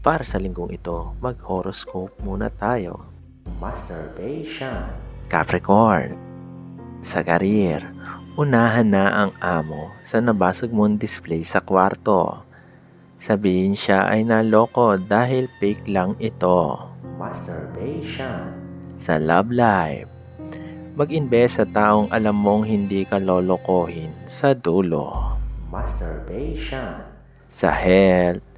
Para sa linggong ito, mag-horoscope muna tayo. Masturbation. Capricorn. Sa karir, unahan na ang amo sa nabasag mong display sa kwarto. Sabihin siya ay naloko dahil fake lang ito. Masturbation. Sa love life, mag-invest sa taong alam mong hindi ka lolokohin sa dulo. Masturbation. Sa health,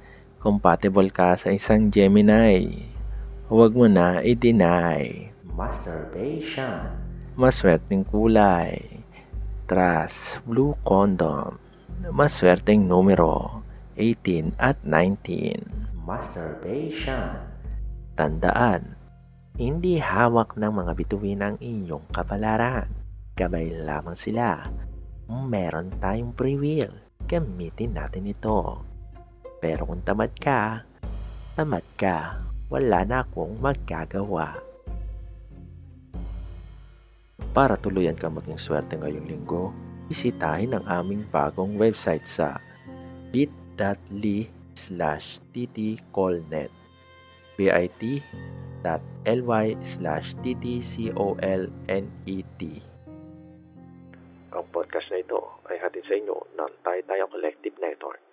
compatible ka sa isang Gemini. Huwag mo na i-deny. Masturbation. Maswerteng kulay. Trust Blue Condom. Maswerteng numero 18 at 19. Masturbation. Tandaan, hindi hawak ng mga bituin ang inyong kapalaran. Gabay lamang sila. Meron tayong free will. Gamitin natin ito. Pero kung tamad ka, tamad ka, wala na akong magagawa. Para tuluyan ka maging swerte ngayong linggo, bisitahin ang aming bagong website sa bit.ly slash ttcolnet bit.ly slash ttcolnet Ang podcast na ito ay hatid sa inyo ng Tayo Collective Network.